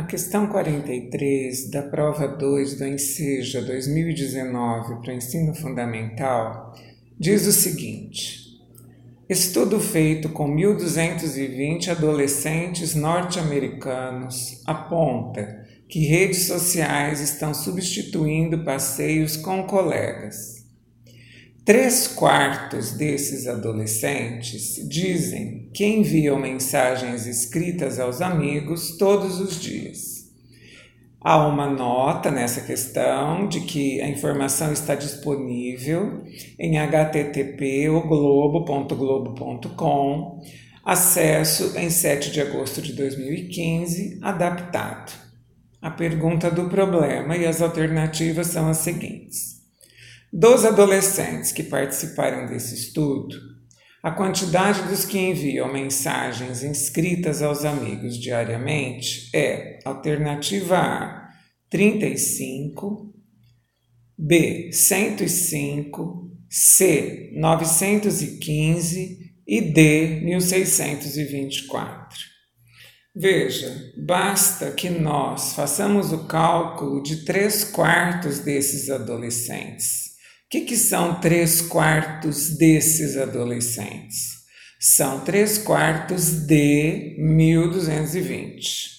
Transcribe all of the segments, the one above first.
A questão 43 da prova 2 do Enseja 2019 para o ensino fundamental diz o seguinte: Estudo feito com 1.220 adolescentes norte-americanos aponta que redes sociais estão substituindo passeios com colegas. Três quartos desses adolescentes dizem que enviam mensagens escritas aos amigos todos os dias. Há uma nota nessa questão de que a informação está disponível em http globo.globo.com, acesso em 7 de agosto de 2015, adaptado. A pergunta do problema e as alternativas são as seguintes. Dos adolescentes que participaram desse estudo, a quantidade dos que enviam mensagens inscritas aos amigos diariamente é alternativa A 35, B 105, C 915 e D 1624. Veja, basta que nós façamos o cálculo de três quartos desses adolescentes que, que são três quartos desses adolescentes? São três quartos de 1220.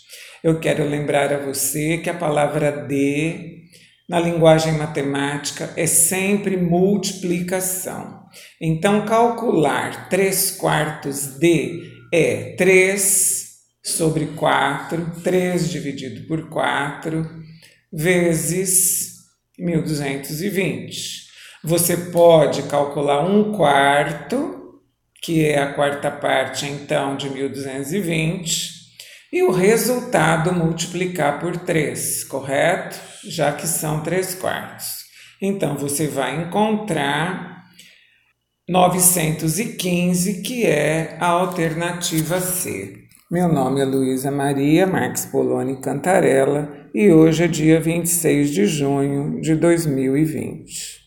Eu quero lembrar a você que a palavra de na linguagem matemática é sempre multiplicação. Então, calcular 3 quartos de é 3 sobre 4, 3 dividido por 4, vezes 1220. Você pode calcular um quarto, que é a quarta parte então de 1220, e o resultado multiplicar por 3, correto? Já que são 3 quartos. Então você vai encontrar 915, que é a alternativa C. Meu nome é Luísa Maria Marques Poloni Cantarella e hoje é dia 26 de junho de 2020.